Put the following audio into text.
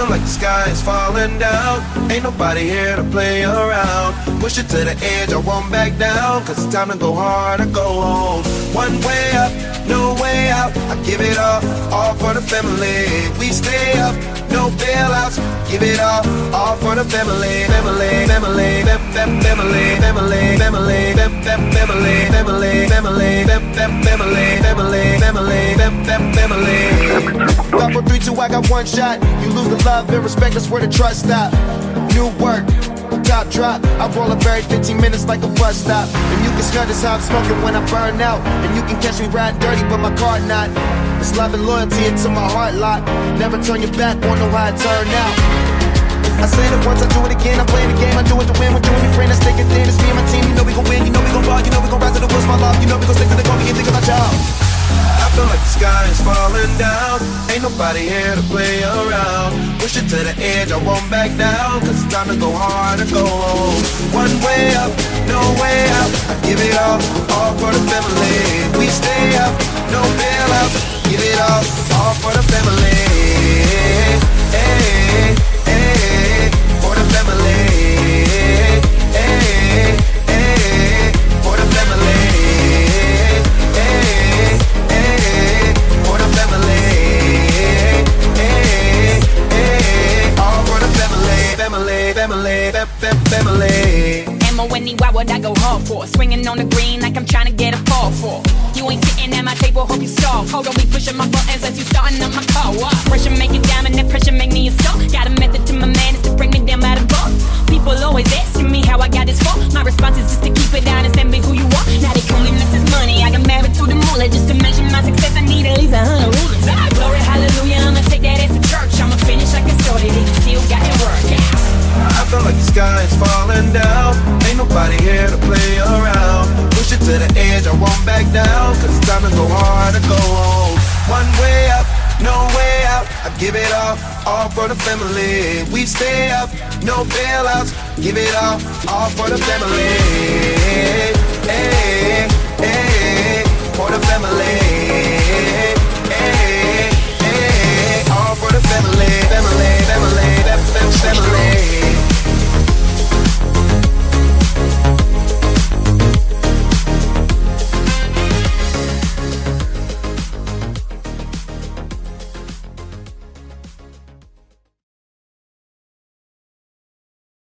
feel like the sky is falling down. Ain't nobody here to play around. Push it to the edge, I won't back down. Cause it's time to go hard or go home. One way up, no way out. I give it all, all for the family. We stay up, no bailouts. Give it all, all for the family. Family, family, fam, fam, family, family, family, fam, fam, family, family, family, fam, fam, family, family, family, fam, fam, family. Four, three, two, I got one shot. You lose the love and respect, that's where the trust stop. New work, top drop. I roll up every 15 minutes like a bus stop. And you can smell this how I'm smoking when I burn out. And you can catch me riding dirty, but my car not. It's love and loyalty into my heart lot. Never turn your back, won't know how it turned out. I said it once, I do it again. I'm playing the game, I do it to win. We're doing your friend, let's take it thin. It's me and my team. You know we gon' win, you know we gon' ball, you know we gon' rise to the wheels, my love. You know we gon' stick to the goal, you think about y'all. I feel like the sky is falling down. Nobody here to play around. Push it to the edge, I won't back down. Cause it's time to go hard and go home. One way up, no way out. I give it all, all for the family. We stay up, no bailout. Give it all, all for the family. Family, family, fam, fam, family. Ammo any, why would I go hard for? Swinging on the green like I'm trying to get a fall for. You ain't sitting at my table, hope you stall. Hold on, be pushing my buttons as you starting up my car. Pressure make is falling down. Ain't nobody here to play around. Push it to the edge, I won't back down. Cause it's time to go hard or go home. One way up, no way out. I give it all, all for the family. We stay up, no bailouts. Give it all, all for the family.